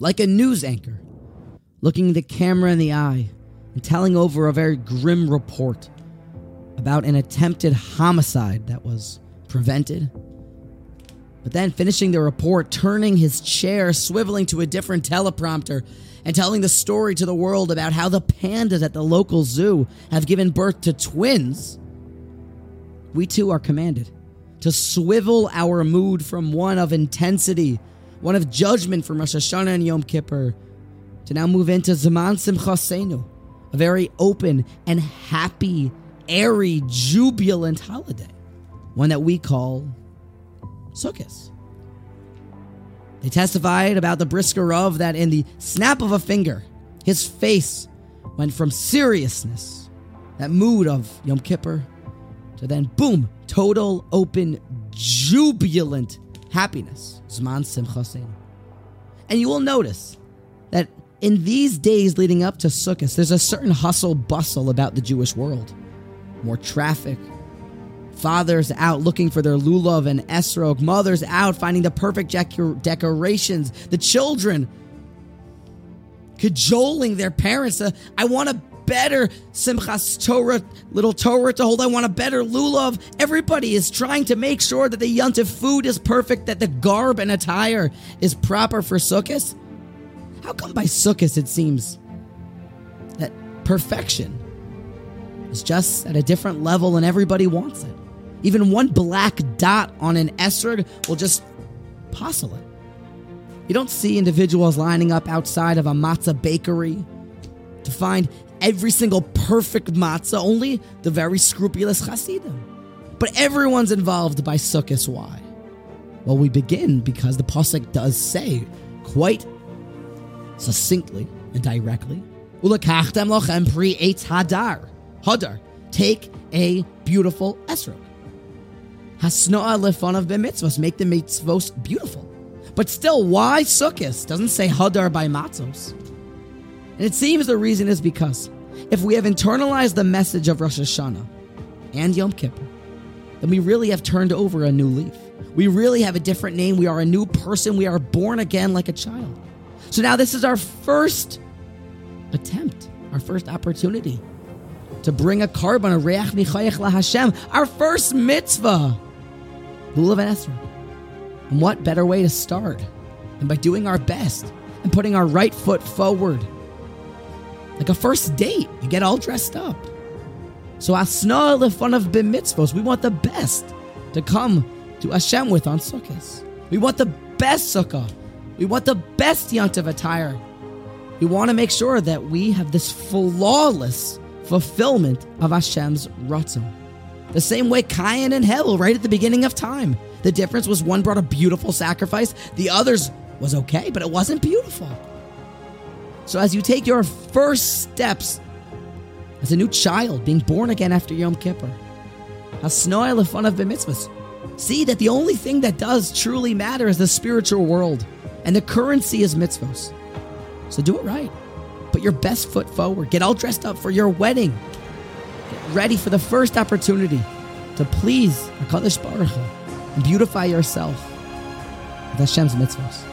like a news anchor, looking the camera in the eye and telling over a very grim report about an attempted homicide that was prevented. But then finishing the report, turning his chair, swiveling to a different teleprompter, and telling the story to the world about how the pandas at the local zoo have given birth to twins, we too are commanded to swivel our mood from one of intensity, one of judgment from Rosh Hashanah and Yom Kippur, to now move into Zaman Simchasenu, a very open and happy, airy, jubilant holiday, one that we call Sukkos. They testified about the Brisker Rav that in the snap of a finger, his face went from seriousness, that mood of Yom Kippur, to then boom, total, open, jubilant happiness. Zman Simchasein. And you will notice that in these days leading up to Sukkos, there's a certain hustle bustle about the Jewish world. More traffic, Fathers out looking for their lulav and esrog. Mothers out finding the perfect decorations. The children cajoling their parents. Uh, I want a better Simchas Torah, little Torah to hold. I want a better lulav. Everybody is trying to make sure that the yontif food is perfect, that the garb and attire is proper for Sukkos. How come by Sukkos it seems that perfection is just at a different level and everybody wants it? Even one black dot on an esrog will just pasul it. You don't see individuals lining up outside of a matzah bakery to find every single perfect matzah, only the very scrupulous Hasidim. But everyone's involved by Sukkos. Why? Well, we begin because the Pasuk does say quite succinctly and directly, Ulakachtem lochem pri eitz hadar. Hadar. Take a beautiful esrog. Hasnoa lefonav b'mitzvos, make the mitzvos beautiful. But still, why sukkahs? Doesn't say hadar by matzos. And it seems the reason is because if we have internalized the message of Rosh Hashanah and Yom Kippur, then we really have turned over a new leaf. We really have a different name. We are a new person. We are born again like a child. So now this is our first attempt, our first opportunity to bring a korban, a reach nichayach la Hashem, our first mitzvah Lulav and Esrog. And what better way to start than by doing our best and putting our right foot forward? Like a first date, you get all dressed up. So asna of b'mitzvos, we want the best to come to Hashem with on Sukkos. We want the best sukkah. We want the best yontiv attire. We want to make sure that we have this flawless fulfillment of Hashem's ratzon. The same way Cain and Hevel right at the beginning of time. The difference was one brought a beautiful sacrifice, the others was okay, but it wasn't beautiful. So as you take your first steps as a new child being born again after Yom Kippur, of the mitzvahs. See that the only thing that does truly matter is the spiritual world, and the currency is mitzvahs. So do it right. Put your best foot forward. Get all dressed up for your wedding Get ready for the first opportunity to please HaKadosh Baruch Hu and beautify yourself with Hashem's mitzvahs.